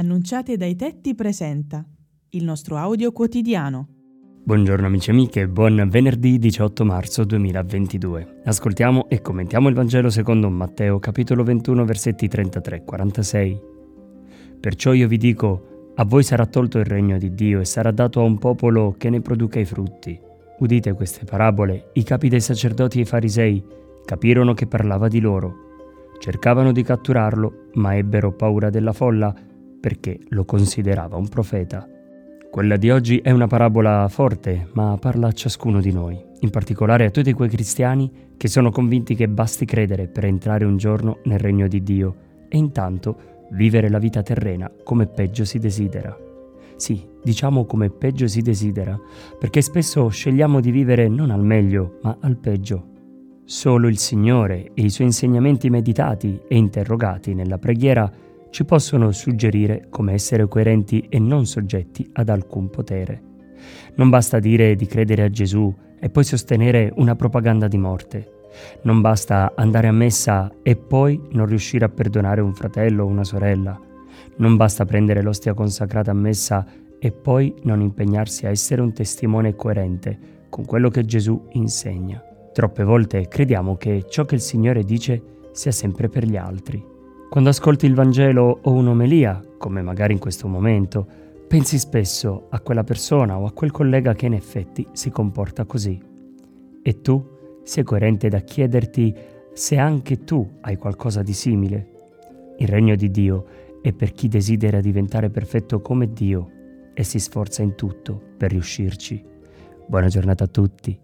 Annunciate dai tetti presenta il nostro audio quotidiano. Buongiorno amici e amiche, buon venerdì 18 marzo 2022. Ascoltiamo e commentiamo il Vangelo secondo Matteo capitolo 21 versetti 33-46. Perciò io vi dico, a voi sarà tolto il regno di Dio e sarà dato a un popolo che ne produca i frutti. Udite queste parabole, i capi dei sacerdoti e i farisei capirono che parlava di loro. Cercavano di catturarlo, ma ebbero paura della folla perché lo considerava un profeta. Quella di oggi è una parabola forte, ma parla a ciascuno di noi, in particolare a tutti quei cristiani che sono convinti che basti credere per entrare un giorno nel regno di Dio e intanto vivere la vita terrena come peggio si desidera. Sì, diciamo come peggio si desidera, perché spesso scegliamo di vivere non al meglio, ma al peggio. Solo il Signore e i suoi insegnamenti meditati e interrogati nella preghiera ci possono suggerire come essere coerenti e non soggetti ad alcun potere. Non basta dire di credere a Gesù e poi sostenere una propaganda di morte. Non basta andare a messa e poi non riuscire a perdonare un fratello o una sorella. Non basta prendere l'ostia consacrata a messa e poi non impegnarsi a essere un testimone coerente con quello che Gesù insegna. Troppe volte crediamo che ciò che il Signore dice sia sempre per gli altri. Quando ascolti il Vangelo o un'omelia, come magari in questo momento, pensi spesso a quella persona o a quel collega che in effetti si comporta così. E tu sei coerente da chiederti se anche tu hai qualcosa di simile. Il regno di Dio è per chi desidera diventare perfetto come Dio e si sforza in tutto per riuscirci. Buona giornata a tutti.